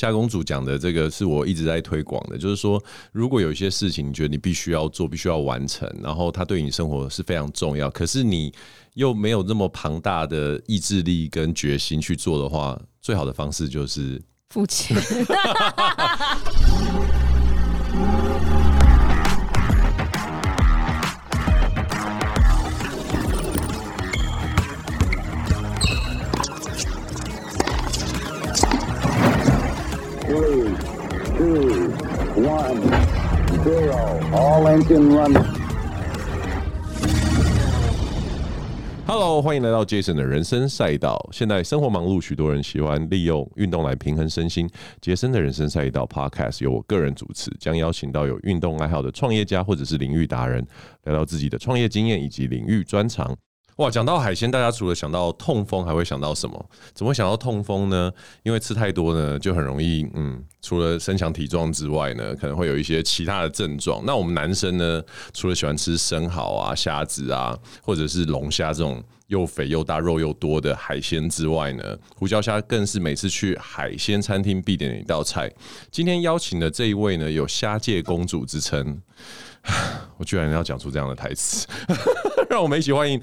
夏公主讲的这个是我一直在推广的，就是说，如果有一些事情你觉得你必须要做，必须要完成，然后它对你生活是非常重要，可是你又没有那么庞大的意志力跟决心去做的话，最好的方式就是付钱。Hello，欢迎来到杰森的人生赛道。现在生活忙碌，许多人喜欢利用运动来平衡身心。杰森的人生赛道 Podcast 由我个人主持，将邀请到有运动爱好的创业家或者是领域达人，聊聊自己的创业经验以及领域专长。哇，讲到海鲜，大家除了想到痛风，还会想到什么？怎么会想到痛风呢？因为吃太多呢，就很容易，嗯，除了身强体壮之外呢，可能会有一些其他的症状。那我们男生呢，除了喜欢吃生蚝啊、虾子啊，或者是龙虾这种又肥又大、肉又多的海鲜之外呢，胡椒虾更是每次去海鲜餐厅必点的一道菜。今天邀请的这一位呢，有“虾界公主”之称，我居然要讲出这样的台词，让我们一起欢迎。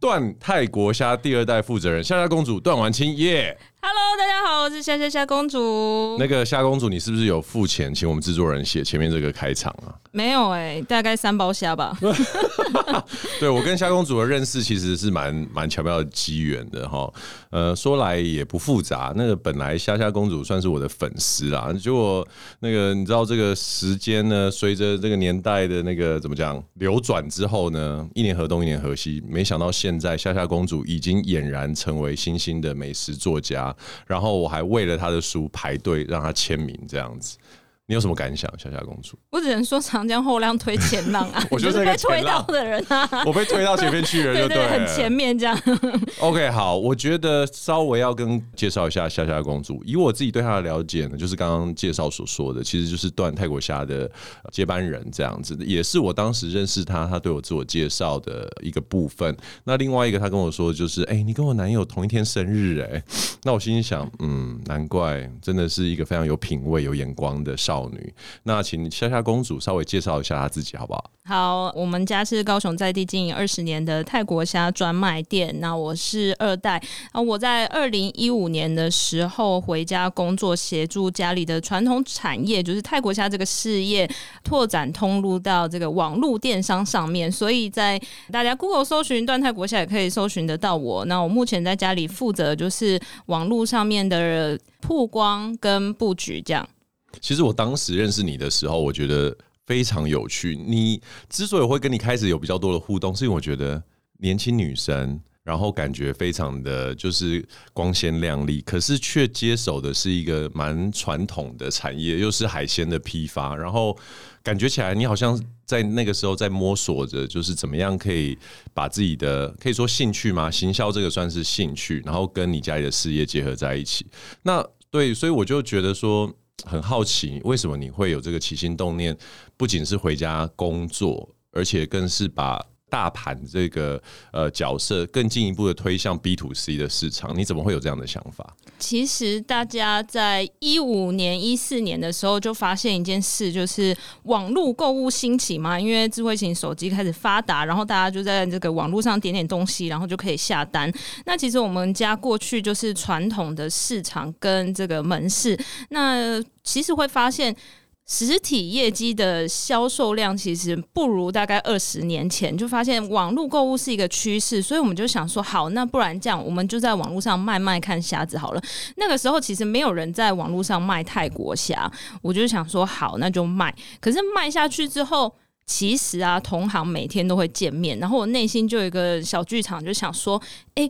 段泰国虾第二代负责人，虾虾公主段婉清耶。Hello，大家好，我是虾虾虾公主。那个虾公主，你是不是有付钱请我们制作人写前面这个开场啊？没有哎、欸，大概三包虾吧。对，我跟虾公主的认识其实是蛮蛮巧妙的机缘的哈。呃，说来也不复杂，那个本来虾虾公主算是我的粉丝啦，结果那个你知道这个时间呢，随着这个年代的那个怎么讲流转之后呢，一年河东一年河西，没想到现在虾虾公主已经俨然成为新兴的美食作家。然后我还为了她的书排队让她签名，这样子。你有什么感想，虾虾公主？我只能说长江后浪推前浪啊，我就是被推到的人啊，我被推到前面去了，对，对对，很前面这样。OK，好，我觉得稍微要跟介绍一下夏夏公主。以我自己对她的了解呢，就是刚刚介绍所说的，其实就是段泰国虾的接班人这样子，也是我当时认识她，她对我自我介绍的一个部分。那另外一个，她跟我说就是，哎、欸，你跟我男友同一天生日，哎，那我心里想，嗯，难怪，真的是一个非常有品味、有眼光的少。少女，那请虾虾公主稍微介绍一下她自己好不好？好，我们家是高雄在地经营二十年的泰国虾专卖店。那我是二代，啊，我在二零一五年的时候回家工作，协助家里的传统产业，就是泰国虾这个事业拓展通路到这个网络电商上面。所以在大家 Google 搜寻段泰国虾也可以搜寻得到我。那我目前在家里负责就是网络上面的曝光跟布局这样。其实我当时认识你的时候，我觉得非常有趣。你之所以会跟你开始有比较多的互动，是因为我觉得年轻女生，然后感觉非常的就是光鲜亮丽，可是却接手的是一个蛮传统的产业，又是海鲜的批发，然后感觉起来你好像在那个时候在摸索着，就是怎么样可以把自己的可以说兴趣吗？行销这个算是兴趣，然后跟你家里的事业结合在一起。那对，所以我就觉得说。很好奇，为什么你会有这个起心动念？不仅是回家工作，而且更是把大盘这个呃角色更进一步的推向 B to C 的市场。你怎么会有这样的想法？其实大家在一五年、一四年的时候就发现一件事，就是网络购物兴起嘛，因为智慧型手机开始发达，然后大家就在这个网络上点点东西，然后就可以下单。那其实我们家过去就是传统的市场跟这个门市，那其实会发现。实体业绩的销售量其实不如大概二十年前，就发现网络购物是一个趋势，所以我们就想说，好，那不然这样，我们就在网络上卖卖看虾子好了。那个时候其实没有人在网络上卖泰国虾，我就想说，好，那就卖。可是卖下去之后，其实啊，同行每天都会见面，然后我内心就有一个小剧场，就想说，哎。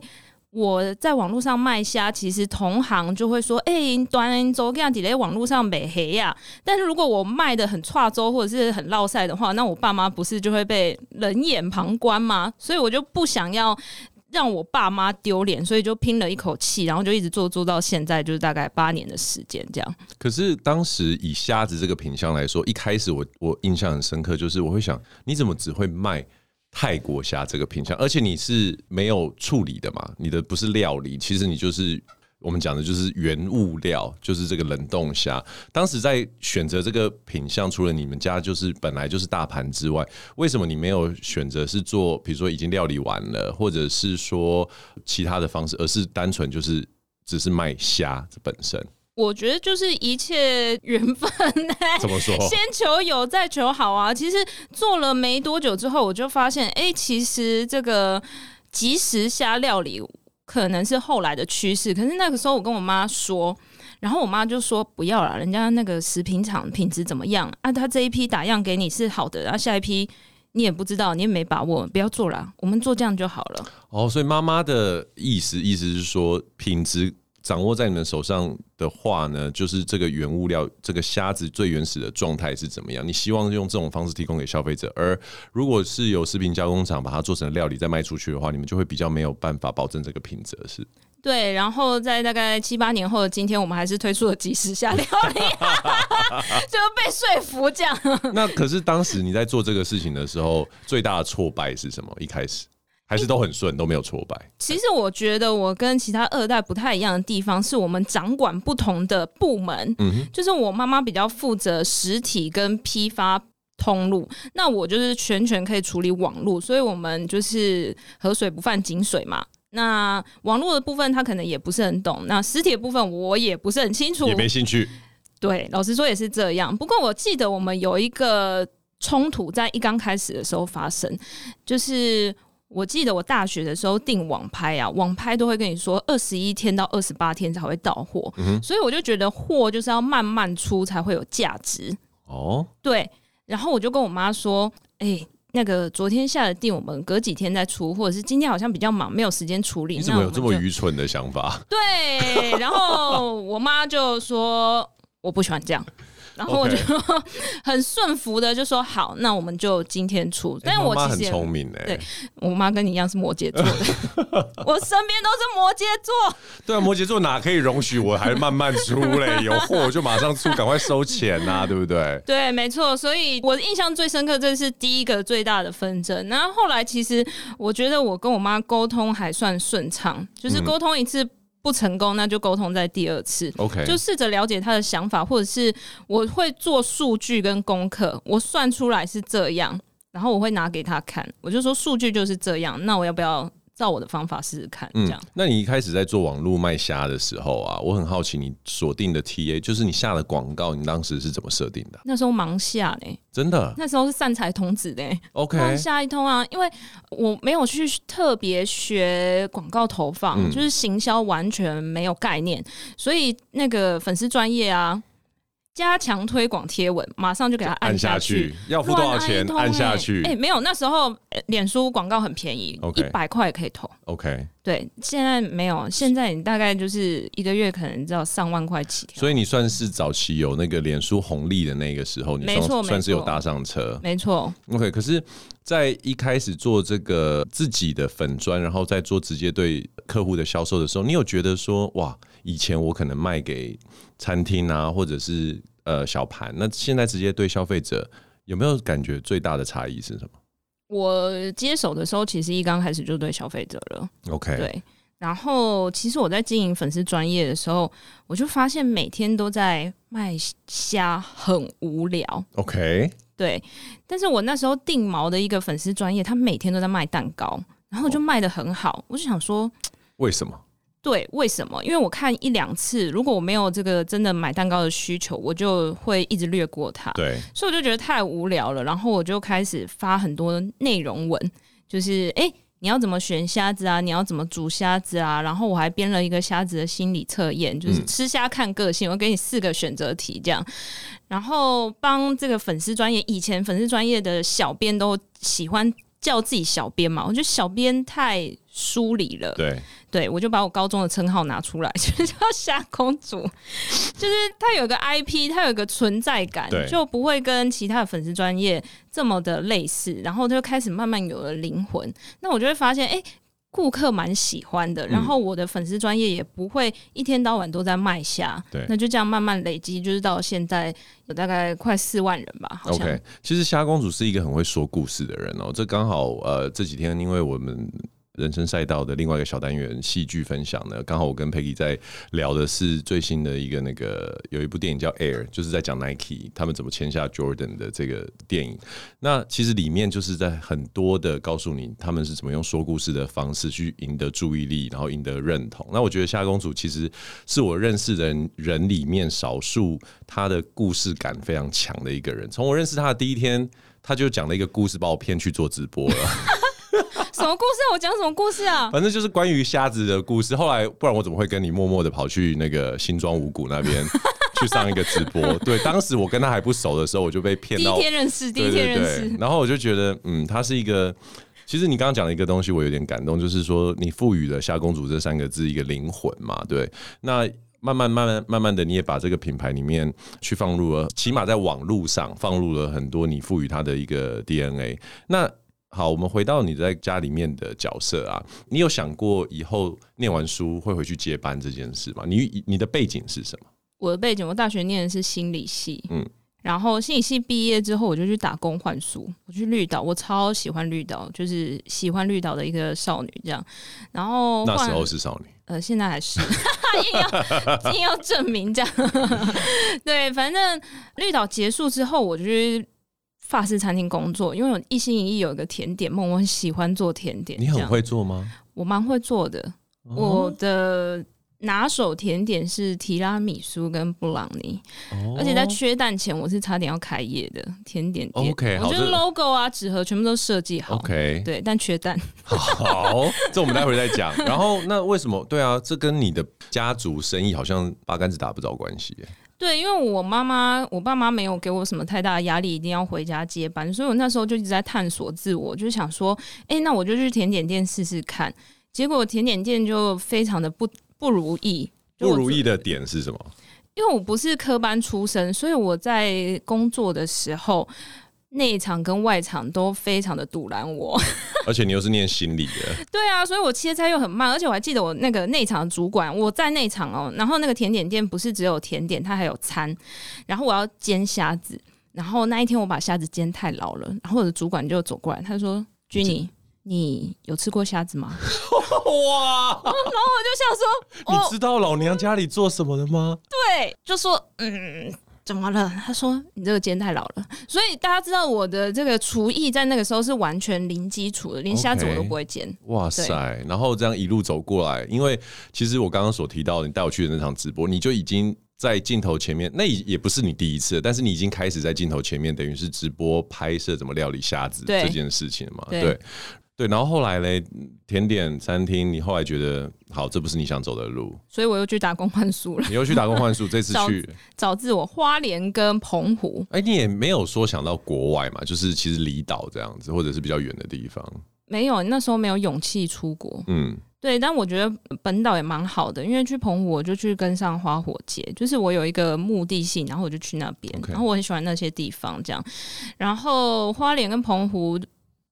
我在网络上卖虾，其实同行就会说：“哎、欸，端周这样子在网络上美黑呀。”但是如果我卖的很差周或者是很落赛的话，那我爸妈不是就会被冷眼旁观吗？所以我就不想要让我爸妈丢脸，所以就拼了一口气，然后就一直做做到现在，就是大概八年的时间这样。可是当时以虾子这个品相来说，一开始我我印象很深刻，就是我会想，你怎么只会卖？泰国虾这个品相，而且你是没有处理的嘛？你的不是料理，其实你就是我们讲的就是原物料，就是这个冷冻虾。当时在选择这个品相，除了你们家就是本来就是大盘之外，为什么你没有选择是做，比如说已经料理完了，或者是说其他的方式，而是单纯就是只是卖虾本身？我觉得就是一切缘分呢。怎么说？先求有，再求好啊！其实做了没多久之后，我就发现，哎、欸，其实这个即食虾料理。可能是后来的趋势，可是那个时候我跟我妈说，然后我妈就说不要了，人家那个食品厂品质怎么样啊？他这一批打样给你是好的，然后下一批你也不知道，你也没把握，不要做了，我们做这样就好了。哦，所以妈妈的意思意思是说品质。掌握在你们手上的话呢，就是这个原物料，这个虾子最原始的状态是怎么样？你希望用这种方式提供给消费者，而如果是有食品加工厂把它做成料理再卖出去的话，你们就会比较没有办法保证这个品质，是？对。然后在大概七八年后的今天，我们还是推出了即食虾料理，就被说服这样。那可是当时你在做这个事情的时候，最大的挫败是什么？一开始？还是都很顺，都没有挫败。其实我觉得我跟其他二代不太一样的地方，是我们掌管不同的部门。嗯哼，就是我妈妈比较负责实体跟批发通路，那我就是全权可以处理网络，所以我们就是河水不犯井水嘛。那网络的部分他可能也不是很懂，那实体的部分我也不是很清楚，也没兴趣。对，老实说也是这样。不过我记得我们有一个冲突在一刚开始的时候发生，就是。我记得我大学的时候订网拍啊，网拍都会跟你说二十一天到二十八天才会到货，嗯，所以我就觉得货就是要慢慢出才会有价值。哦，对，然后我就跟我妈说，哎、欸，那个昨天下的订，我们隔几天再出，或者是今天好像比较忙，没有时间处理。你怎么有这么愚蠢的想法？对，然后我妈就说我不喜欢这样。然后我就 很顺服的就说好，那我们就今天出。但是我其实很聪明哎，对我妈跟你一样是摩羯座的，我身边都是摩羯座。对啊，摩羯座哪可以容许我还慢慢出嘞？有货我就马上出，赶快收钱呐，对不对？对，没错。所以我印象最深刻，这是第一个最大的纷争。然后后来其实我觉得我跟我妈沟通还算顺畅，就是沟通一次。不成功，那就沟通在第二次。OK，就试着了解他的想法，或者是我会做数据跟功课，我算出来是这样，然后我会拿给他看，我就说数据就是这样，那我要不要？照我的方法试试看，这样、嗯。那你一开始在做网络卖虾的时候啊，我很好奇你锁定的 TA，就是你下的广告，你当时是怎么设定的？那时候忙下呢，真的。那时候是散财童子呢，OK，下一通啊，因为我没有去特别学广告投放，嗯、就是行销完全没有概念，所以那个粉丝专业啊。加强推广贴文，马上就给他按下去。要付多少钱？按，欸、按下去。哎，欸，没有，那时候脸书广告很便宜，一百块也可以投。OK，对，现在没有，现在你大概就是一个月可能只要上万块起跳。所以你算是早期有那个脸书红利的那个时候，你算，算是有搭上车。没错。OK，可是，在一开始做这个自己的粉砖，然后再做直接对客户的销售的时候，你有觉得说，哇，以前我可能卖给餐厅啊，或者是呃，小盘，那现在直接对消费者有没有感觉最大的差异是什么？我接手的时候，其实一刚开始就对消费者了。OK，对。然后，其实我在经营粉丝专业的时候，我就发现每天都在卖虾，很无聊。OK，对。但是我那时候定毛的一个粉丝专业，他每天都在卖蛋糕，然后就卖的很好。Oh. 我就想说，为什么？对，为什么？因为我看一两次，如果我没有这个真的买蛋糕的需求，我就会一直略过它。对，所以我就觉得太无聊了，然后我就开始发很多内容文，就是哎，你要怎么选虾子啊？你要怎么煮虾子啊？然后我还编了一个虾子的心理测验，就是吃虾看个性，嗯、我给你四个选择题这样，然后帮这个粉丝专业，以前粉丝专业的小编都喜欢叫自己小编嘛，我觉得小编太疏离了。对。对，我就把我高中的称号拿出来，就是叫虾公主，就是她有个 IP，她有个存在感，就不会跟其他的粉丝专业这么的类似，然后就开始慢慢有了灵魂。那我就会发现，哎，顾客蛮喜欢的，然后我的粉丝专业也不会一天到晚都在卖虾，对，那就这样慢慢累积，就是到现在有大概快四万人吧。OK，其实虾公主是一个很会说故事的人哦，这刚好呃这几天因为我们。人生赛道的另外一个小单元戏剧分享呢，刚好我跟 Peggy 在聊的是最新的一个那个有一部电影叫 Air，就是在讲 Nike 他们怎么签下 Jordan 的这个电影。那其实里面就是在很多的告诉你他们是怎么用说故事的方式去赢得注意力，然后赢得认同。那我觉得夏公主其实是我认识的人人里面少数，她的故事感非常强的一个人。从我认识她的第一天，她就讲了一个故事，把我骗去做直播了。什么故事？我讲什么故事啊？反正就是关于瞎子的故事。后来，不然我怎么会跟你默默的跑去那个新庄五谷那边 去上一个直播？对，当时我跟他还不熟的时候，我就被骗到。第一天认识，第一天认识。然后我就觉得，嗯，他是一个。其实你刚刚讲的一个东西，我有点感动，就是说你赋予了“虾公主”这三个字一个灵魂嘛？对。那慢慢、慢慢、慢慢的，你也把这个品牌里面去放入了，起码在网络上放入了很多你赋予它的一个 DNA。那好，我们回到你在家里面的角色啊，你有想过以后念完书会回去接班这件事吗？你你的背景是什么？我的背景，我大学念的是心理系，嗯。然后心理系毕业之后，我就去打工换书。我去绿岛，我超喜欢绿岛，就是喜欢绿岛的一个少女这样。然后那时候是少女，呃，现在还是 硬要硬要证明这样。对，反正绿岛结束之后，我就去法式餐厅工作，因为我一心一意有一个甜点梦，我很喜欢做甜点。你很会做吗？我蛮会做的，哦、我的。拿手甜点是提拉米苏跟布朗尼，哦、而且在缺蛋前，我是差点要开业的甜点店。OK，我觉得 logo 啊、纸盒全部都设计好。OK，对，但缺蛋。好，这我们待会再讲。然后，那为什么？对啊，这跟你的家族生意好像八竿子打不着关系。对，因为我妈妈、我爸妈没有给我什么太大的压力，一定要回家接班，所以我那时候就一直在探索自我，就想说，哎、欸，那我就去甜点店试试看。结果甜点店就非常的不。不如意，不如意的点是什么？因为我不是科班出身，所以我在工作的时候，内场跟外场都非常的堵拦我。而且你又是念心理的，对啊，所以我切菜又很慢。而且我还记得我那个内场主管，我在内场哦，然后那个甜点店不是只有甜点，它还有餐。然后我要煎虾子，然后那一天我把虾子煎太老了，然后我的主管就走过来，他说：“Jenny。”你有吃过虾子吗？哇！然后我就想说，你知道老娘家里做什么的吗？对，就说嗯，怎么了？他说你这个煎太老了。所以大家知道我的这个厨艺在那个时候是完全零基础的，连虾子我都不会煎。Okay. 哇塞！然后这样一路走过来，因为其实我刚刚所提到的，你带我去的那场直播，你就已经在镜头前面，那也不是你第一次，但是你已经开始在镜头前面，等于是直播拍摄怎么料理虾子这件事情了嘛？对。对对，然后后来嘞，甜点餐厅，你后来觉得好，这不是你想走的路，所以我又去打工换宿了。你又去打工换宿，这次去找，找自我，花莲跟澎湖。哎，你也没有说想到国外嘛？就是其实离岛这样子，或者是比较远的地方。没有，那时候没有勇气出国。嗯，对，但我觉得本岛也蛮好的，因为去澎湖我就去跟上花火节，就是我有一个目的性，然后我就去那边.然后我很喜欢那些地方，这样。然后花莲跟澎湖。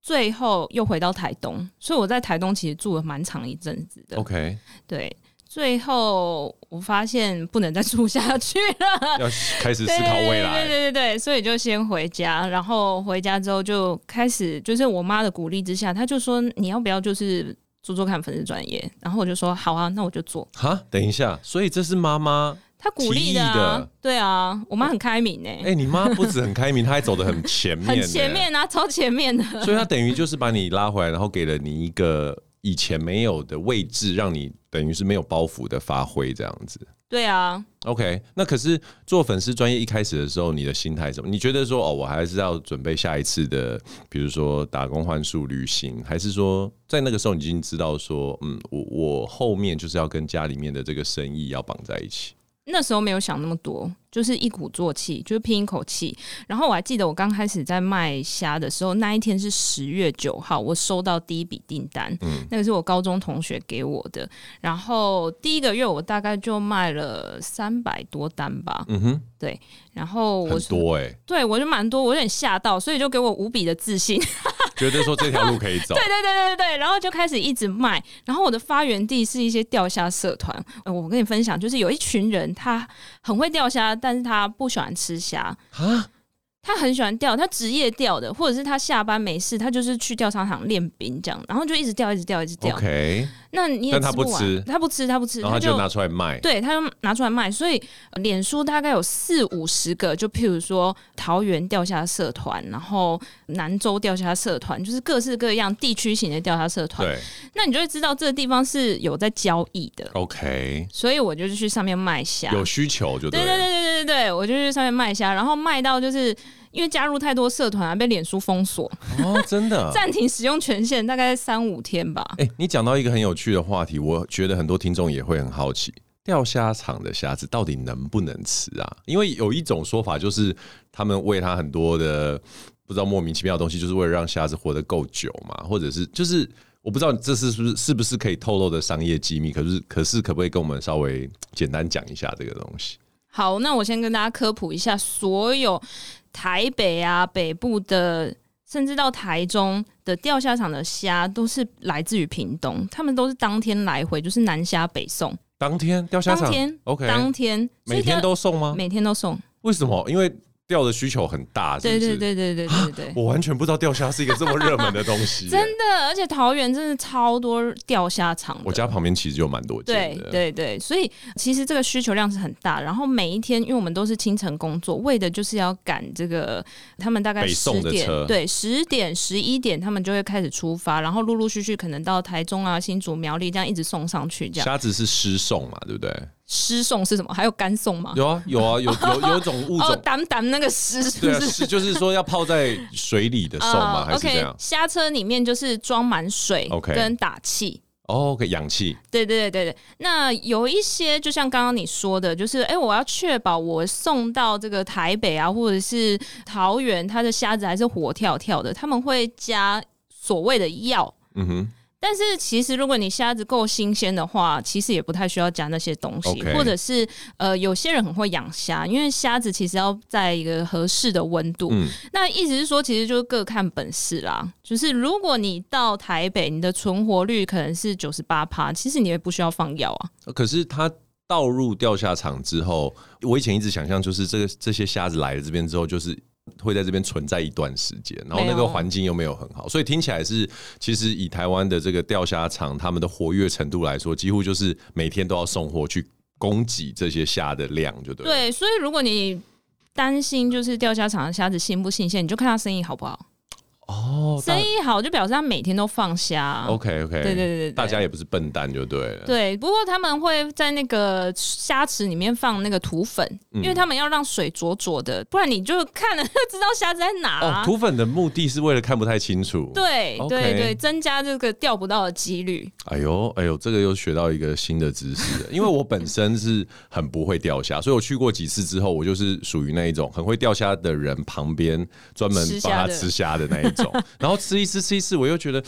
最后又回到台东，所以我在台东其实住了蛮长一阵子的。OK，对，最后我发现不能再住下去了，要开始思考未来。对对对对，所以就先回家，然后回家之后就开始，就是我妈的鼓励之下，她就说你要不要就是做做看粉丝专业，然后我就说好啊，那我就做。哈，等一下，所以这是妈妈。他鼓励的，的，对啊，我妈很开明呢。哎、欸，你妈不止很开明，她还走的很前面，很前面啊，超前面的。所以她等于就是把你拉回来，然后给了你一个以前没有的位置，让你等于是没有包袱的发挥这样子。对啊。OK，那可是做粉丝专业一开始的时候，你的心态什么？你觉得说哦，我还是要准备下一次的，比如说打工换宿旅行，还是说在那个时候你已经知道说，嗯，我我后面就是要跟家里面的这个生意要绑在一起？那时候没有想那么多，就是一鼓作气，就是拼一口气。然后我还记得我刚开始在卖虾的时候，那一天是十月九号，我收到第一笔订单，嗯，那个是我高中同学给我的。然后第一个月我大概就卖了三百多单吧，嗯哼，对。然后我多哎、欸，对我就蛮多，我有点吓到，所以就给我无比的自信。觉得说这条路可以走，对对对对对，然后就开始一直卖。然后我的发源地是一些钓虾社团，呃，我跟你分享，就是有一群人他很会钓虾，但是他不喜欢吃虾啊。他很喜欢钓，他职业钓的，或者是他下班没事，他就是去钓场场练兵这样，然后就一直钓，一直钓，一直钓。OK。那你也吃不完，但他不吃，他不吃，他不吃，然后他就拿出来卖。对，他就拿出来卖。所以脸书大概有四五十个，就譬如说桃园钓虾社团，然后南州钓虾社团，就是各式各样地区型的钓虾社团。对，那你就会知道这个地方是有在交易的。OK，所以我就是去上面卖虾，有需求就对。对对对对对对，我就去上面卖虾，然后卖到就是。因为加入太多社团啊，被脸书封锁哦，真的 暂停使用权限，大概三五天吧。哎、欸，你讲到一个很有趣的话题，我觉得很多听众也会很好奇，钓虾场的虾子到底能不能吃啊？因为有一种说法就是，他们喂它很多的不知道莫名其妙的东西，就是为了让虾子活得够久嘛，或者是就是我不知道这是是不是是不是可以透露的商业机密？可是可是可不可以跟我们稍微简单讲一下这个东西？好，那我先跟大家科普一下，所有台北啊北部的，甚至到台中的钓虾场的虾，都是来自于屏东，他们都是当天来回，就是南虾北送。当天钓虾场，当天，OK，当天，每天都送吗？每天都送。为什么？因为。钓的需求很大，是不是？对对对对对对对，我完全不知道钓虾是一个这么热门的东西。真的，而且桃园真的超多钓虾场。我家旁边其实有蛮多间的。对对对，所以其实这个需求量是很大。然后每一天，因为我们都是清晨工作，为的就是要赶这个他们大概十点，对，十点十一点他们就会开始出发，然后陆陆续续可能到台中啊、新竹、苗栗这样一直送上去。这样虾子是湿送嘛，对不对？湿送是什么？还有干送吗？有啊，有啊，有有 有种物种，胆胆那个湿，对啊，是就是说要泡在水里的送吗？还是这样？虾车里面就是装满水，OK，跟打气，OK，氧气。对对对对对。那有一些就像刚刚你说的，就是哎，我要确保我送到这个台北啊，或者是桃园，它的虾子还是活跳跳的，他们会加所谓的药。嗯哼。但是其实，如果你虾子够新鲜的话，其实也不太需要加那些东西。Okay. 或者是呃，有些人很会养虾，因为虾子其实要在一个合适的温度。嗯。那意思是说，其实就是各看本事啦。就是如果你到台北，你的存活率可能是九十八趴，其实你也不需要放药啊。可是它倒入钓虾场之后，我以前一直想象，就是这个这些虾子来了这边之后，就是。会在这边存在一段时间，然后那个环境又没有很好，所以听起来是其实以台湾的这个钓虾场他们的活跃程度来说，几乎就是每天都要送货去供给这些虾的量，就对。对，所以如果你担心就是钓虾场的虾子新不新鲜，你就看它生意好不好。哦，生意好就表示他每天都放虾。OK OK，对对对对，大家也不是笨蛋就对了。对，不过他们会在那个虾池里面放那个土粉，嗯、因为他们要让水浊浊的，不然你就看了就 知道虾子在哪、啊。哦，土粉的目的是为了看不太清楚。对对对，增加这个钓不到的几率。哎呦哎呦，这个又学到一个新的知识了。因为我本身是很不会钓虾，所以我去过几次之后，我就是属于那一种很会钓虾的人旁边专门帮他吃虾的那一种。然后吃一次吃一次，我又觉得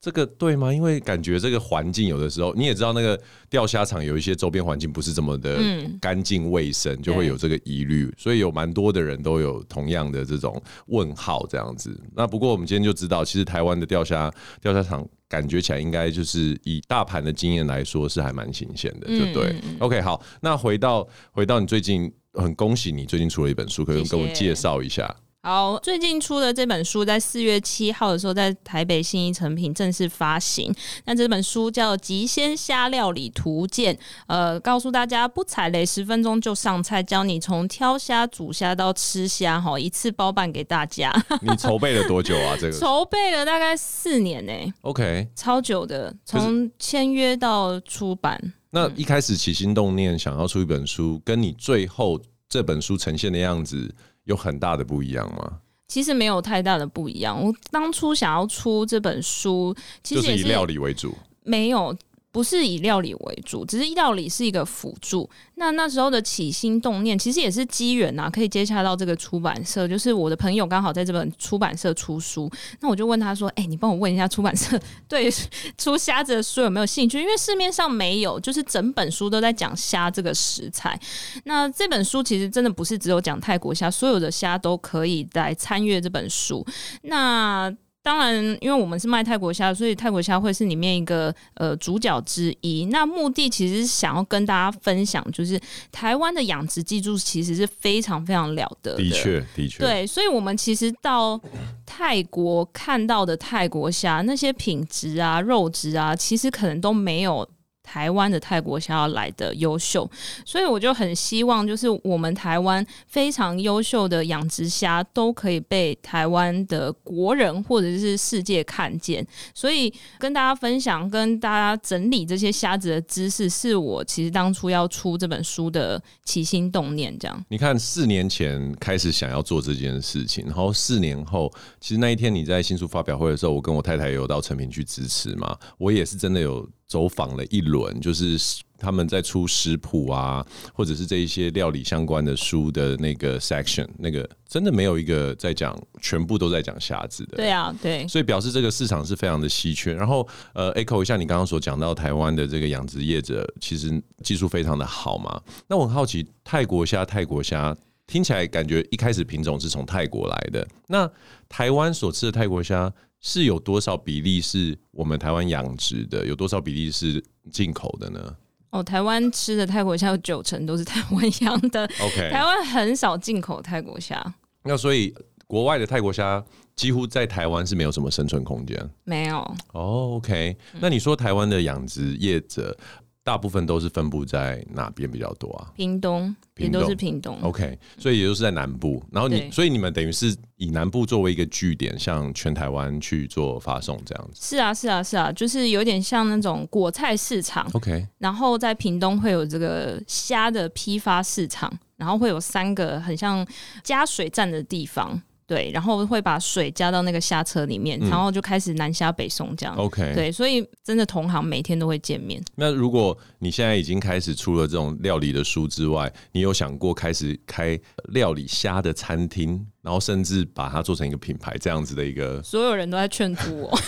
这个对吗？因为感觉这个环境有的时候你也知道，那个钓虾场有一些周边环境不是这么的干净卫生，就会有这个疑虑。所以有蛮多的人都有同样的这种问号这样子。那不过我们今天就知道，其实台湾的钓虾钓虾场感觉起来应该就是以大盘的经验来说是还蛮新鲜的，就对。OK，好，那回到回到你最近，很恭喜你最近出了一本书，可以跟我介绍一下。好，最近出的这本书在四月七号的时候，在台北信义成品正式发行。那这本书叫《极鲜虾料理图鉴》，呃，告诉大家不踩雷，十分钟就上菜，教你从挑虾、煮虾到吃虾，哈，一次包办给大家。你筹备了多久啊？这个筹备了大概四年呢、欸。OK，超久的，从签约到出版。那一开始起心动念想要出一本书，跟你最后这本书呈现的样子。有很大的不一样吗？其实没有太大的不一样。我当初想要出这本书，其实也是，就是以料理为主，没有。不是以料理为主，只是料理是一个辅助。那那时候的起心动念，其实也是机缘呐，可以接洽到这个出版社。就是我的朋友刚好在这本出版社出书，那我就问他说：“哎、你帮我问一下出版社，对出虾子的书有没有兴趣？因为市面上没有，就是整本书都在讲虾这个食材。那这本书其实真的不是只有讲泰国虾，所有的虾都可以来参阅这本书。那当然，因为我们是卖泰国虾，所以泰国虾会是里面一个呃主角之一。那目的其实是想要跟大家分享，就是台湾的养殖技术其实是非常非常了得的。的确，的确，对，所以我们其实到泰国看到的泰国虾那些品质啊、肉质啊，其实可能都没有。台湾的泰国虾要来的优秀，所以我就很希望，就是我们台湾非常优秀的养殖虾都可以被台湾的国人或者是世界看见。所以跟大家分享、跟大家整理这些虾子的知识，是我其实当初要出这本书的起心动念。这样，你看，四年前开始想要做这件事情，然后四年后，其实那一天你在新书发表会的时候，我跟我太太也有到诚品去支持嘛，我也是真的有。走访了一轮，就是他们在出食谱啊，或者是这一些料理相关的书的那个 section，那个真的没有一个在讲，全部都在讲虾子的。对啊，对，所以表示这个市场是非常的稀缺。然后呃，echo 一下你刚刚所讲到台湾的这个养殖业者，其实技术非常的好嘛。那我很好奇，泰国虾，泰国虾听起来感觉一开始品种是从泰国来的，那台湾所吃的泰国虾。是有多少比例是我们台湾养殖的？有多少比例是进口的呢？哦，台湾吃的泰国虾有九成都是 台湾养的。OK，台湾很少进口泰国虾。那所以国外的泰国虾几乎在台湾是没有什么生存空间。没有。哦，OK，那你说台湾的养殖业者？大部分都是分布在哪边比较多啊？屏东，也都是屏东。OK，所以也就是在南部。然后你，所以你们等于是以南部作为一个据点，向全台湾去做发送这样子。是啊，是啊，是啊，就是有点像那种果菜市场。OK，然后在屏东会有这个虾的批发市场，然后会有三个很像加水站的地方。对，然后会把水加到那个虾车里面，嗯、然后就开始南虾北送这样。OK，对，所以真的同行每天都会见面。那如果你现在已经开始出了这种料理的书之外，你有想过开始开料理虾的餐厅，然后甚至把它做成一个品牌这样子的一个？所有人都在劝阻我。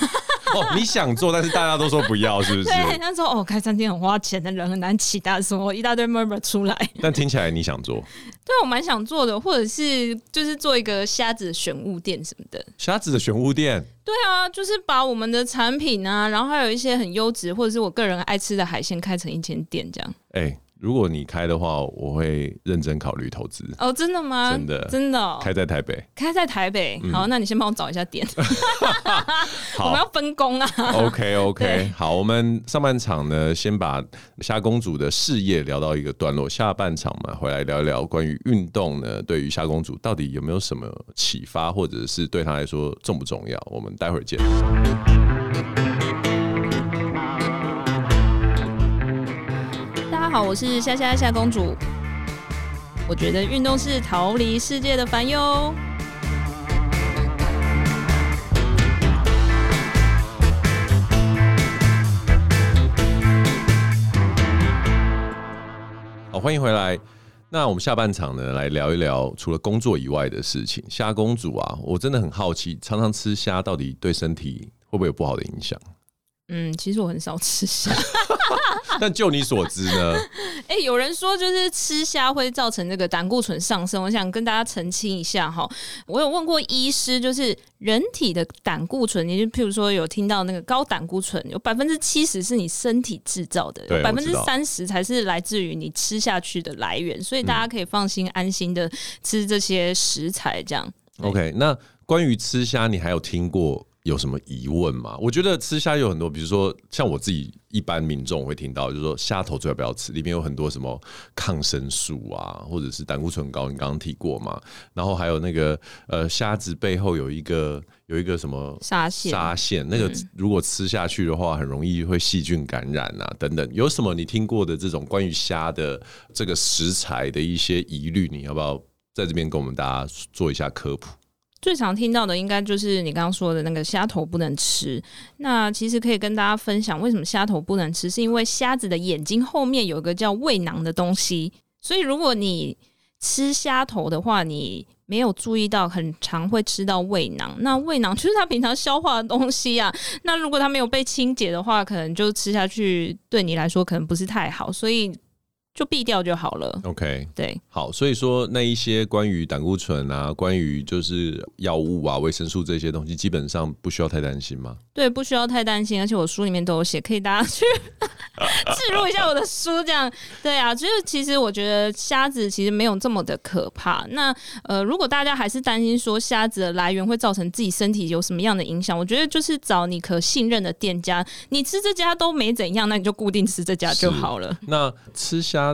哦，你想做，但是大家都说不要，是不是？对，他说哦，开餐厅很花钱的人很难起大，说一大堆 murmur 出来。但听起来你想做？对，我蛮想做的，或者是就是做一个虾子的选物店什么的。虾子的选物店？对啊，就是把我们的产品啊，然后还有一些很优质或者是我个人爱吃的海鲜开成一间店这样。哎、欸。如果你开的话，我会认真考虑投资。哦，真的吗？真的，真的、哦。开在台北，开在台北。好，嗯、那你先帮我找一下点。我们要分工啊。OK，OK. 好，我们上半场呢，先把夏公主的事业聊到一个段落，下半场嘛，回来聊一聊关于运动呢，对于夏公主到底有没有什么启发，或者是对她来说重不重要？我们待会儿见。好，我是虾虾虾公主。我觉得运动是逃离世界的烦忧。好，欢迎回来。那我们下半场呢，来聊一聊除了工作以外的事情。虾公主啊，我真的很好奇，常常吃虾到底对身体会不会有不好的影响？嗯，其实我很少吃虾，但就你所知呢？哎、欸，有人说就是吃虾会造成这个胆固醇上升，我想跟大家澄清一下哈。我有问过医师，就是人体的胆固醇，你就譬如说有听到那个高胆固醇，有百分之七十是你身体制造的，有百分之三十才是来自于你吃下去的来源，所以大家可以放心安心的吃这些食材。这样。OK，那关于吃虾，你还有听过？有什么疑问吗？我觉得吃虾有很多，比如说像我自己一般民众会听到，就是说虾头最好不要吃，里面有很多什么抗生素啊，或者是胆固醇高，你刚刚提过嘛。然后还有那个呃虾子背后有一个有一个什么纱线，沙线那个如果吃下去的话，很容易会细菌感染啊等等。有什么你听过的这种关于虾的这个食材的一些疑虑？你要不要在这边跟我们大家做一下科普？最常听到的应该就是你刚刚说的那个虾头不能吃。那其实可以跟大家分享，为什么虾头不能吃？是因为虾子的眼睛后面有一个叫胃囊的东西，所以如果你吃虾头的话，你没有注意到，很常会吃到胃囊。那胃囊就是它平常消化的东西啊。那如果它没有被清洁的话，可能就吃下去对你来说可能不是太好。所以就避掉就好了。OK，对，好，所以说那一些关于胆固醇啊，关于就是药物啊、维生素这些东西，基本上不需要太担心吗？对，不需要太担心，而且我书里面都有写，可以大家去 置入一下我的书，这样对啊。就是其实我觉得虾子其实没有这么的可怕。那呃，如果大家还是担心说虾子的来源会造成自己身体有什么样的影响，我觉得就是找你可信任的店家，你吃这家都没怎样，那你就固定吃这家就好了。那吃虾。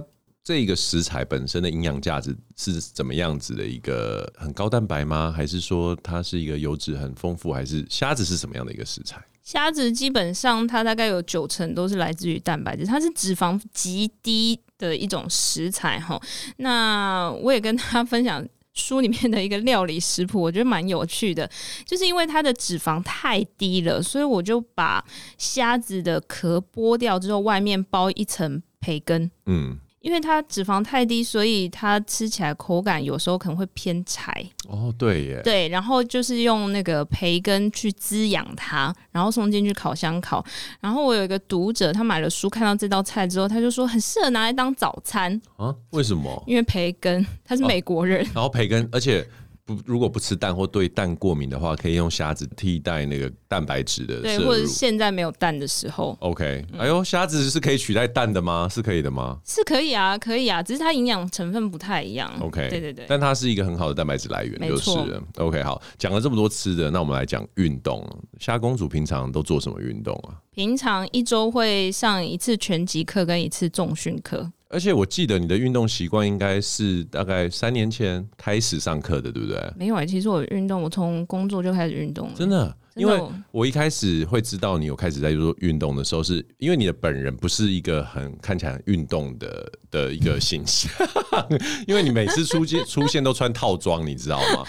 这个食材本身的营养价值是怎么样子的一个很高蛋白吗？还是说它是一个油脂很丰富？还是虾子是什么样的一个食材？虾子基本上它大概有九成都是来自于蛋白质，它是脂肪极低的一种食材哈。那我也跟他分享书里面的一个料理食谱，我觉得蛮有趣的，就是因为它的脂肪太低了，所以我就把虾子的壳剥掉之后，外面包一层培根，嗯。因为它脂肪太低，所以它吃起来口感有时候可能会偏柴。哦，对耶。对，然后就是用那个培根去滋养它，然后送进去烤箱烤。然后我有一个读者，他买了书，看到这道菜之后，他就说很适合拿来当早餐。啊？为什么？因为培根，他是美国人。哦，然后培根，而且。不，如果不吃蛋或对蛋过敏的话，可以用虾子替代那个蛋白质的。对，或者现在没有蛋的时候。OK，哎呦，虾子是可以取代蛋的吗？是可以的吗？是可以啊，可以啊，只是它营养成分不太一样。OK，对对对，但它是一个很好的蛋白质来源，就是了。OK，好，讲了这么多吃的，那我们来讲运动。虾公主平常都做什么运动啊？平常一周会上一次拳击课跟一次重训课。而且我记得你的运动习惯应该是大概三年前开始上课的，对不对？没有欸，其实我运动，我从工作就开始运动了。真的。因为我一开始会知道你有开始在做运动的时候，是因为你的本人不是一个很看起来运动的的一个形象，因为你每次出现 出现都穿套装，你知道吗？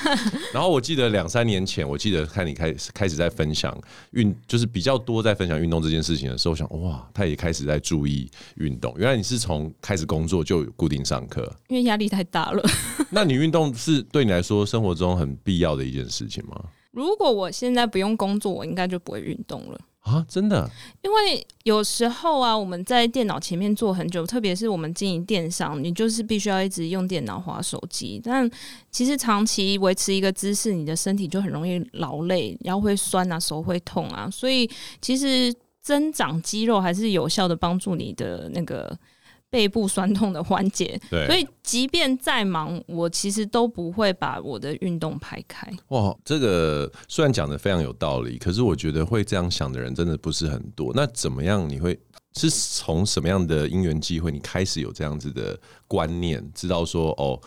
然后我记得两三年前，我记得看你开始开始在分享运，就是比较多在分享运动这件事情的时候，我想哇，他也开始在注意运动。原来你是从开始工作就有固定上课，因为压力太大了。那你运动是对你来说生活中很必要的一件事情吗？如果我现在不用工作，我应该就不会运动了啊！真的，因为有时候啊，我们在电脑前面坐很久，特别是我们经营电商，你就是必须要一直用电脑划手机。但其实长期维持一个姿势，你的身体就很容易劳累，腰会酸啊，手会痛啊。所以其实增长肌肉还是有效的，帮助你的那个。背部酸痛的环节，对，所以即便再忙，我其实都不会把我的运动排开。哇，这个虽然讲的非常有道理，可是我觉得会这样想的人真的不是很多。那怎么样？你会是从什么样的因缘机会，你开始有这样子的观念，知道说哦，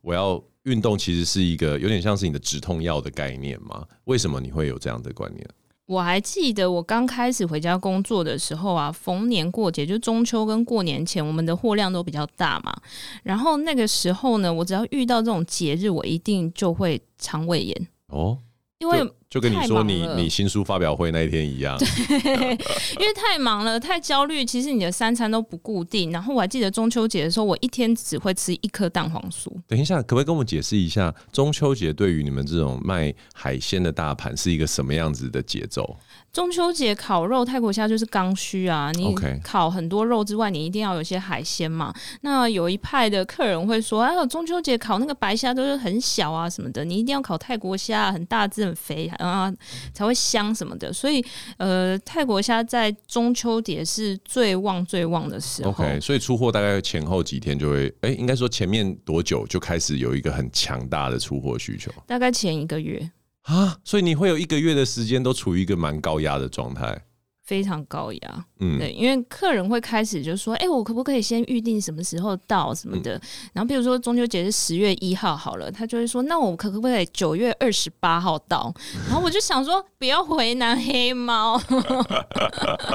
我要运动，其实是一个有点像是你的止痛药的概念吗？为什么你会有这样的观念？我还记得我刚开始回家工作的时候啊，逢年过节，就中秋跟过年前，我们的货量都比较大嘛。然后那个时候呢，我只要遇到这种节日，我一定就会肠胃炎哦，因为。就跟你说你，你你新书发表会那一天一样，对，因为太忙了，太焦虑。其实你的三餐都不固定。然后我还记得中秋节的时候，我一天只会吃一颗蛋黄酥。等一下，可不可以跟我们解释一下，中秋节对于你们这种卖海鲜的大盘是一个什么样子的节奏？中秋节烤肉，泰国虾就是刚需啊！你烤很多肉之外，你一定要有些海鲜嘛。那有一派的客人会说：“哎呦，中秋节烤那个白虾都是很小啊什么的，你一定要烤泰国虾，很大只很肥啊才会香什么的。”所以，呃，泰国虾在中秋节是最旺最旺的时候。OK，所以出货大概前后几天就会，哎、欸，应该说前面多久就开始有一个很强大的出货需求？大概前一个月。啊，所以你会有一个月的时间都处于一个蛮高压的状态，非常高压。嗯，对，因为客人会开始就说：“哎、欸，我可不可以先预定什么时候到什么的？”嗯、然后比如说中秋节是十月一号好了，他就会说：“那我可不可以九月二十八号到？”然后我就想说：“不要为难黑猫。”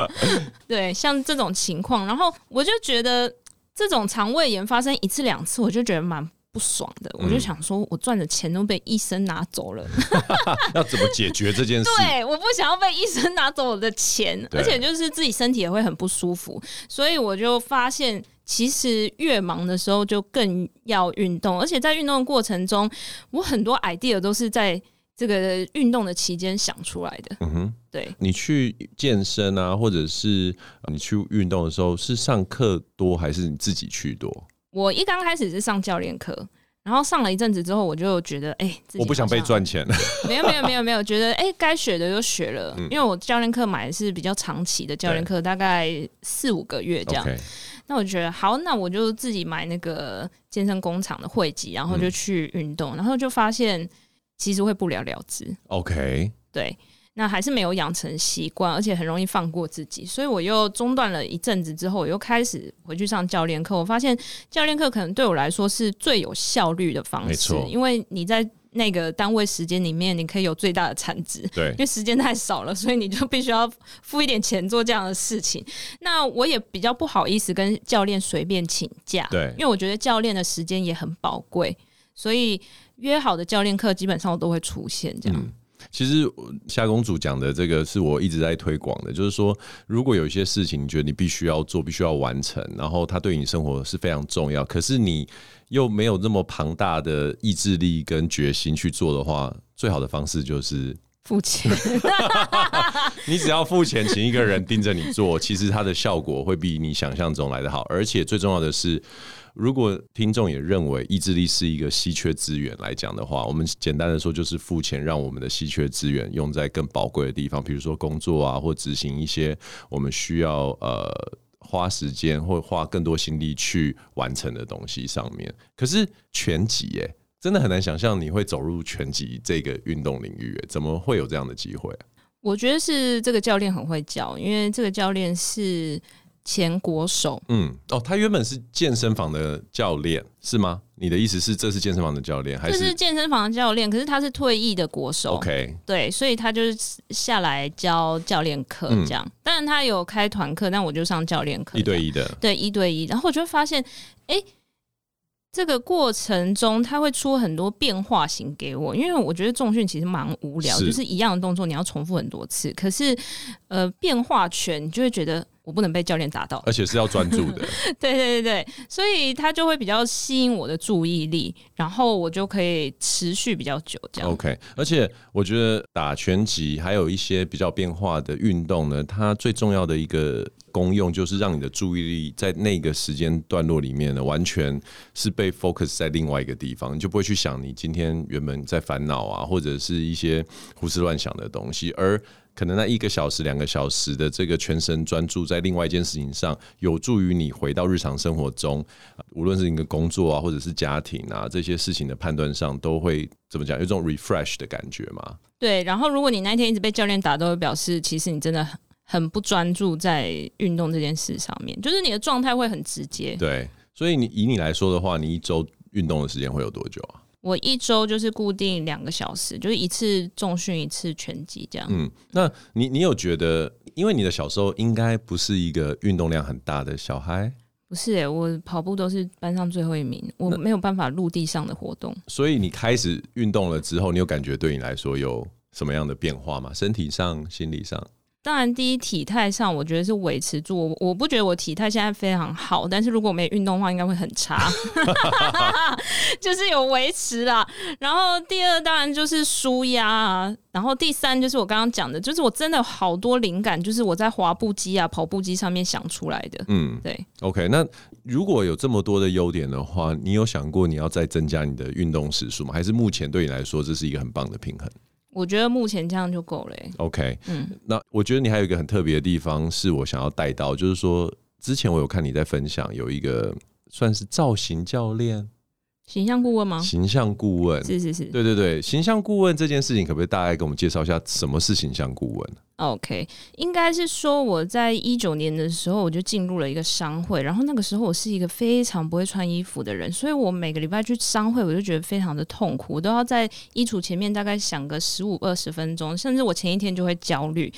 对，像这种情况，然后我就觉得这种肠胃炎发生一次两次，我就觉得蛮。不爽的，我就想说，我赚的钱都被医生拿走了，要怎么解决这件事？对，我不想要被医生拿走我的钱，而且就是自己身体也会很不舒服，所以我就发现，其实越忙的时候就更要运动，而且在运动的过程中，我很多 idea 都是在这个运动的期间想出来的。嗯哼，对，你去健身啊，或者是你去运动的时候，是上课多还是你自己去多？我一刚开始是上教练课，然后上了一阵子之后，我就觉得，哎、欸，我不想被赚钱。没有没有没有没有，觉得哎，该、欸、学的就学了。嗯、因为我教练课买的是比较长期的教练课，大概四五个月这样。那我觉得好，那我就自己买那个健身工厂的会籍，然后就去运动，嗯、然后就发现其实会不了了之。OK，对。那还是没有养成习惯，而且很容易放过自己，所以我又中断了一阵子之后，我又开始回去上教练课。我发现教练课可能对我来说是最有效率的方式，没错。因为你在那个单位时间里面，你可以有最大的产值。对，因为时间太少了，所以你就必须要付一点钱做这样的事情。那我也比较不好意思跟教练随便请假，对，因为我觉得教练的时间也很宝贵，所以约好的教练课基本上我都会出现这样。嗯其实夏公主讲的这个是我一直在推广的，就是说，如果有一些事情你觉得你必须要做，必须要完成，然后它对你生活是非常重要，可是你又没有那么庞大的意志力跟决心去做的话，最好的方式就是付钱。你只要付钱，请一个人盯着你做，其实它的效果会比你想象中来的好，而且最重要的是。如果听众也认为意志力是一个稀缺资源来讲的话，我们简单的说就是付钱，让我们的稀缺资源用在更宝贵的地方，比如说工作啊，或执行一些我们需要呃花时间或花更多心力去完成的东西上面。可是拳击耶，真的很难想象你会走入拳击这个运动领域，怎么会有这样的机会啊？我觉得是这个教练很会教，因为这个教练是。前国手，嗯，哦，他原本是健身房的教练，是吗？你的意思是这是健身房的教练，还是？这是健身房的教练，可是他是退役的国手，OK，对，所以他就是下来教教练课这样。嗯、当然他有开团课，但我就上教练课，一对一的，对，一对一。然后我就会发现，哎、欸，这个过程中他会出很多变化型给我，因为我觉得重训其实蛮无聊，是就是一样的动作你要重复很多次，可是呃，变化拳你就会觉得。我不能被教练打到，而且是要专注的。对对对对，所以他就会比较吸引我的注意力，然后我就可以持续比较久这样。OK，而且我觉得打拳击还有一些比较变化的运动呢，它最重要的一个功用就是让你的注意力在那个时间段落里面呢，完全是被 focus 在另外一个地方，你就不会去想你今天原本在烦恼啊，或者是一些胡思乱想的东西，而可能那一个小时、两个小时的这个全神专注在另外一件事情上，有助于你回到日常生活中，无论是你的工作啊，或者是家庭啊，这些事情的判断上，都会怎么讲？有这种 refresh 的感觉吗？对。然后，如果你那天一直被教练打，都会表示其实你真的很很不专注在运动这件事上面，就是你的状态会很直接。对。所以你以你来说的话，你一周运动的时间会有多久啊？我一周就是固定两个小时，就是一次重训，一次拳击这样。嗯，那你你有觉得，因为你的小时候应该不是一个运动量很大的小孩？不是哎、欸，我跑步都是班上最后一名，我没有办法陆地上的活动。所以你开始运动了之后，你有感觉对你来说有什么样的变化吗？身体上、心理上？当然，第一体态上，我觉得是维持住。我我不觉得我体态现在非常好，但是如果我没运动的话，应该会很差。就是有维持啦。然后第二，当然就是舒压啊。然后第三，就是我刚刚讲的，就是我真的好多灵感，就是我在滑步机啊、跑步机上面想出来的。嗯，对。OK，那如果有这么多的优点的话，你有想过你要再增加你的运动时数吗？还是目前对你来说，这是一个很棒的平衡？我觉得目前这样就够了、欸。OK，嗯，那我觉得你还有一个很特别的地方，是我想要带到，就是说，之前我有看你在分享，有一个算是造型教练。形象顾问吗？形象顾问是是是，对对对，形象顾问这件事情，可不可以大概给我们介绍一下什么是形象顾问？OK，应该是说我在一九年的时候，我就进入了一个商会，然后那个时候我是一个非常不会穿衣服的人，所以我每个礼拜去商会，我就觉得非常的痛苦，我都要在衣橱前面大概想个十五二十分钟，甚至我前一天就会焦虑，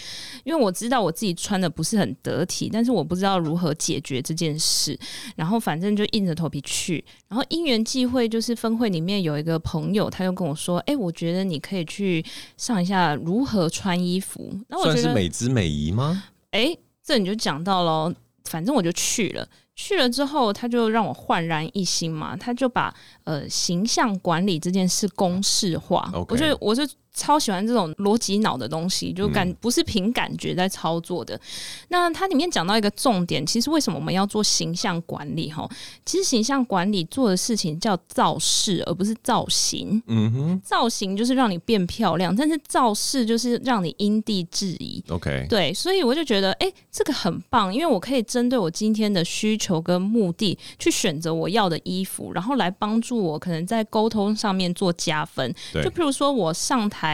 因为我知道我自己穿的不是很得体，但是我不知道如何解决这件事，然后反正就硬着头皮去，然后因缘际会。就是分会里面有一个朋友，他就跟我说：“哎、我觉得你可以去上一下如何穿衣服。”那我算是美姿美仪吗？哎、欸，这你就讲到了。反正我就去了，去了之后他就让我焕然一新嘛，他就把呃形象管理这件事公式化。我觉得我是超喜欢这种逻辑脑的东西，就感不是凭感觉在操作的。嗯、那它里面讲到一个重点，其实为什么我们要做形象管理？哈，其实形象管理做的事情叫造势，而不是造型。嗯哼，造型就是让你变漂亮，但是造势就是让你因地制宜。OK，对，所以我就觉得，哎、欸，这个很棒，因为我可以针对我今天的需求跟目的去选择我要的衣服，然后来帮助我可能在沟通上面做加分。对，就譬如说我上台。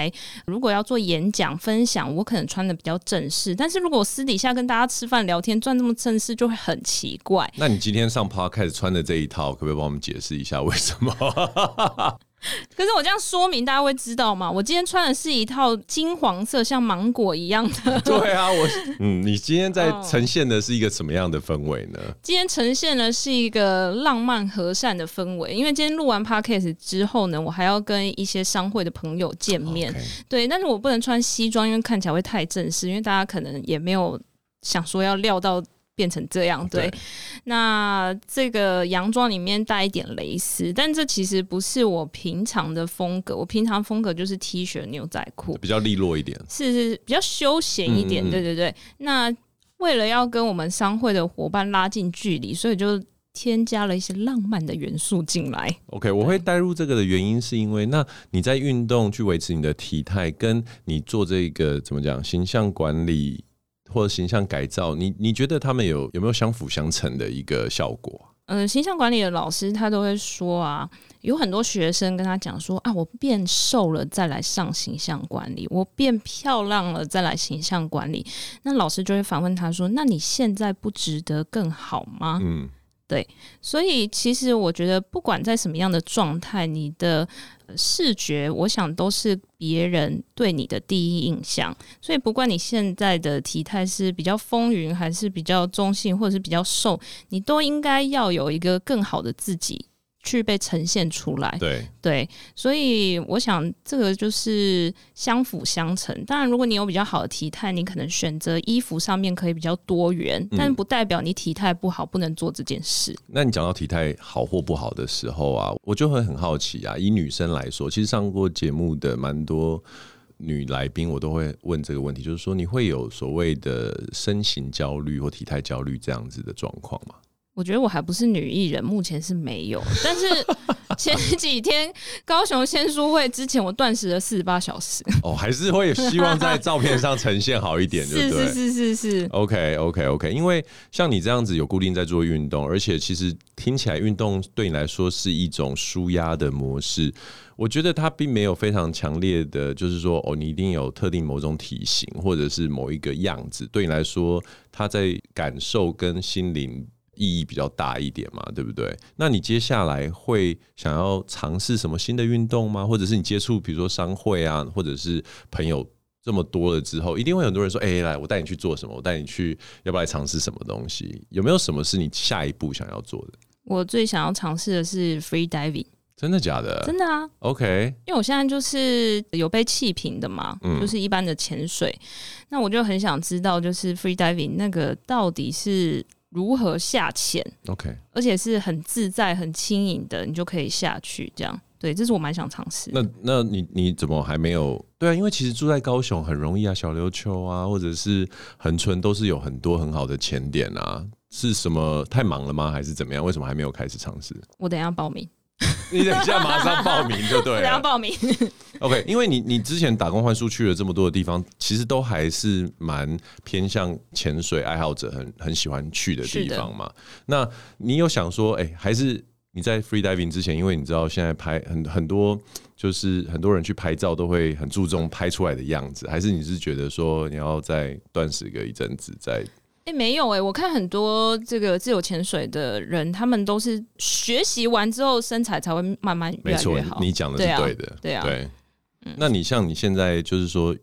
如果要做演讲分享，我可能穿的比较正式，但是如果私底下跟大家吃饭聊天，穿这么正式就会很奇怪。那你今天上 p 开始穿的这一套，可不可以帮我们解释一下为什么？可是我这样说明，大家会知道吗？我今天穿的是一套金黄色，像芒果一样的。对啊，我 嗯，你今天在呈现的是一个什么样的氛围呢？今天呈现的是一个浪漫和善的氛围，因为今天录完 podcast 之后呢，我还要跟一些商会的朋友见面。Okay. 对，但是我不能穿西装，因为看起来会太正式，因为大家可能也没有想说要料到。变成这样，对。对，那这个洋装里面带一点蕾丝，但这其实不是我平常的风格。我平常风格就是 T 恤、牛仔裤，比较利落一点，是是比较休闲一点。嗯嗯，对对对。那为了要跟我们商会的伙伴拉近距离，所以就添加了一些浪漫的元素进来。OK，我会带入这个的原因是因为，那你在运动去维持你的体态，跟你做这个怎么讲形象管理。或者形象改造，你你觉得他们有有没有相辅相成的一个效果？嗯、呃，形象管理的老师他都会说啊，有很多学生跟他讲说啊，我变瘦了再来上形象管理，我变漂亮了再来形象管理。那老师就会反问他说，那你现在不值得更好吗？嗯。对，所以其实我觉得，不管在什么样的状态，你的视觉，我想都是别人对你的第一印象。所以，不管你现在的体态是比较丰腴，还是比较中性，或者是比较瘦，你都应该要有一个更好的自己。去被呈现出来，对对，所以我想这个就是相辅相成。当然，如果你有比较好的体态，你可能选择衣服上面可以比较多元，嗯、但不代表你体态不好不能做这件事。那你讲到体态好或不好的时候啊，我就会很好奇啊。以女生来说，其实上过节目的蛮多女来宾，我都会问这个问题，就是说你会有所谓的身形焦虑或体态焦虑这样子的状况吗？我觉得我还不是女艺人，目前是没有。但是 前几天高雄签书会之前，我断食了四十八小时。哦，还是会希望在照片上呈现好一点，对不对？是是是是是。OK OK OK，因为像你这样子有固定在做运动，而且其实听起来运动对你来说是一种舒压的模式。我觉得它并没有非常强烈的，就是说哦，你一定有特定某种体型或者是某一个样子，对你来说，它在感受跟心灵。意义比较大一点嘛，对不对？那你接下来会想要尝试什么新的运动吗？或者是你接触，比如说商会啊，或者是朋友这么多了之后，一定会很多人说：“哎、欸，来，我带你去做什么？我带你去，要不要来尝试什么东西？有没有什么是你下一步想要做的？”我最想要尝试的是 free diving，真的假的？真的啊。OK，因为我现在就是有被气瓶的嘛，嗯、就是一般的潜水，那我就很想知道，就是 free diving 那个到底是。如何下潜？OK，而且是很自在、很轻盈的，你就可以下去。这样，对，这是我蛮想尝试。那，那你你怎么还没有？对啊，因为其实住在高雄很容易啊，小琉球啊，或者是恒春都是有很多很好的潜点啊。是什么太忙了吗？还是怎么样？为什么还没有开始尝试？我等一下报名。你等一下马上报名就对了。等下报名。OK，因为你你之前打工换宿去了这么多的地方，其实都还是蛮偏向潜水爱好者很很喜欢去的地方嘛。那你有想说，哎、欸，还是你在 free diving 之前，因为你知道现在拍很很多，就是很多人去拍照都会很注重拍出来的样子，还是你是觉得说你要再断食个一阵子再？哎、欸，没有哎、欸，我看很多这个自由潜水的人，他们都是学习完之后身材才会慢慢越来越好。没错，你讲的是对的，对啊，对，那你像你现在就是说，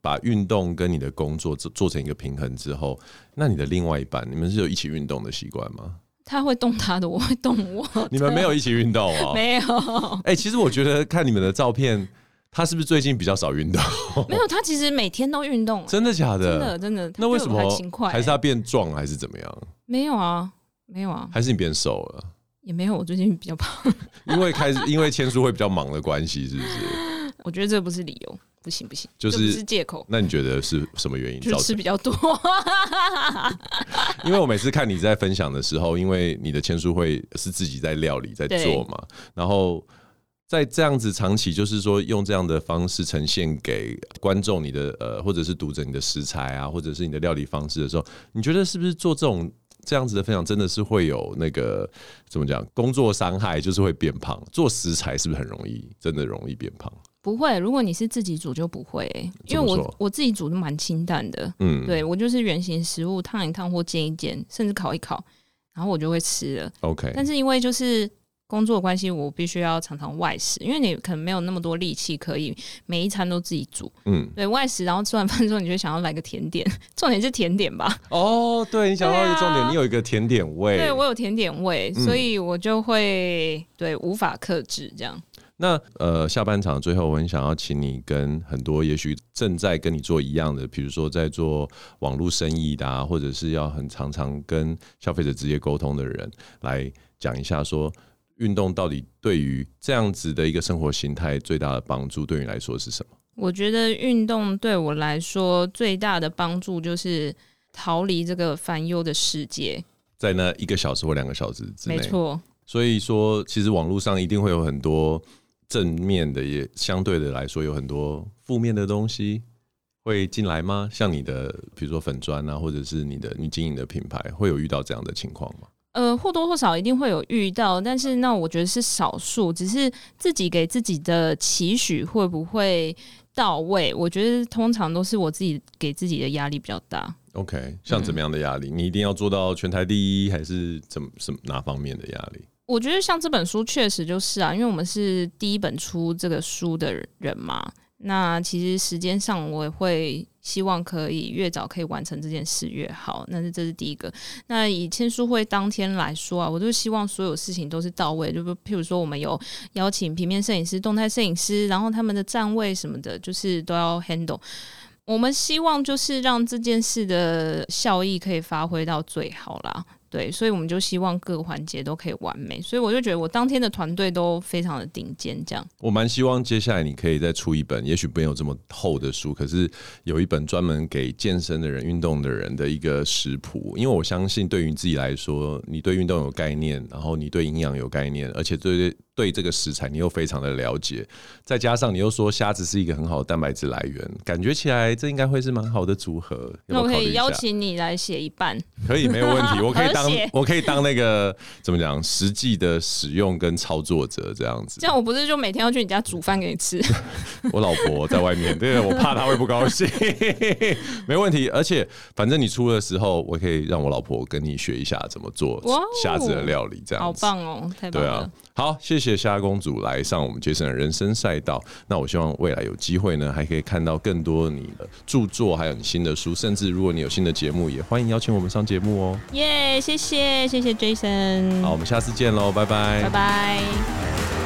把运动跟你的工作做做成一个平衡之后，那你的另外一半，你们是有一起运动的习惯吗？他会动他的，我会动我。你们没有一起运动哦？没有。哎、欸，其实我觉得看你们的照片。他是不是最近比较少运动？没有，他其实每天都运动。真的假的？真的真的。那为什么？还是他变壮还是怎么样？没有啊，没有啊。还是你变瘦了？也没有，我最近比较胖。因为开始，因为签书会比较忙的关系，是不是？我觉得这不是理由。不行不行，就是是借口。那你觉得是什么原因？就吃比较多。因为我每次看你在分享的时候，因为你的签书会是自己在料理在做嘛，然后在这样子长期就是说用这样的方式呈现给观众你的呃或者是读者你的食材啊，或者是你的料理方式的时候，你觉得是不是做这种这样子的分享真的是会有那个怎么讲工作伤害，就是会变胖？做食材是不是很容易真的容易变胖？不会，如果你是自己煮就不会、欸，因为我我自己煮的蛮清淡的，嗯，对我就是原型食物烫一烫或煎一煎，甚至烤一烤，然后我就会吃了。OK，但是因为就是工作关系，我必须要常常外食，因为你可能没有那么多力气可以每一餐都自己煮，嗯，对外食，然后吃完饭之后，你就想要来个甜点，重点是甜点吧？哦，对，你想到一个重点，啊、你有一个甜点味，对我有甜点味，所以我就会对无法克制这样。那呃，下半场最后，我很想要请你跟很多也许正在跟你做一样的，比如说在做网络生意的啊，或者是要很常常跟消费者直接沟通的人，来讲一下说，运动到底对于这样子的一个生活形态最大的帮助，对你来说是什么？我觉得运动对我来说最大的帮助就是逃离这个烦忧的世界，在那一个小时或两个小时之内，没错。所以说，其实网络上一定会有很多。正面的也相对的来说有很多负面的东西会进来吗？像你的比如说粉砖啊，或者是你的你经营的品牌，会有遇到这样的情况吗？呃，或多或少一定会有遇到，但是那我觉得是少数，只是自己给自己的期许会不会到位？我觉得通常都是我自己给自己的压力比较大。OK，像怎么样的压力？嗯，你一定要做到全台第一，还是怎么什么哪方面的压力？我觉得像这本书确实就是啊，因为我们是第一本出这个书的人嘛。那其实时间上我也会希望可以越早可以完成这件事越好。那是这是第一个。那以签书会当天来说啊，我就希望所有事情都是到位，就譬如说我们有邀请平面摄影师、动态摄影师，然后他们的站位什么的，就是都要 handle。我们希望就是让这件事的效益可以发挥到最好啦。对，所以我们就希望各个环节都可以完美，所以我就觉得我当天的团队都非常的顶尖。这样，我蛮希望接下来你可以再出一本，也许没有这么厚的书，可是有一本专门给健身的人、运动的人的一个食谱。因为我相信，对于自己来说，你对运动有概念，然后你对营养有概念，而且对对这个食材你又非常的了解，再加上你又说虾子是一个很好的蛋白质来源，感觉起来这应该会是蛮好的组合。那我可以邀请你来写一半，可以没有问题，我可以 当。我可以当那个怎么讲，实际的使用跟操作者这样子。这样我不是就每天要去你家煮饭给你吃？我老婆在外面，对，我怕她会不高兴。没问题，而且反正你出的时候，我可以让我老婆跟你学一下怎么做虾子的料理，这样子。好棒哦，太棒了。对啊，好，谢谢虾公主来上我们杰森的人生赛道。那我希望未来有机会呢，还可以看到更多你的著作，还有你新的书，甚至如果你有新的节目，也欢迎邀请我们上节目哦。耶，谢谢。谢谢 Jason，好，我们下次见喽，拜拜，拜拜。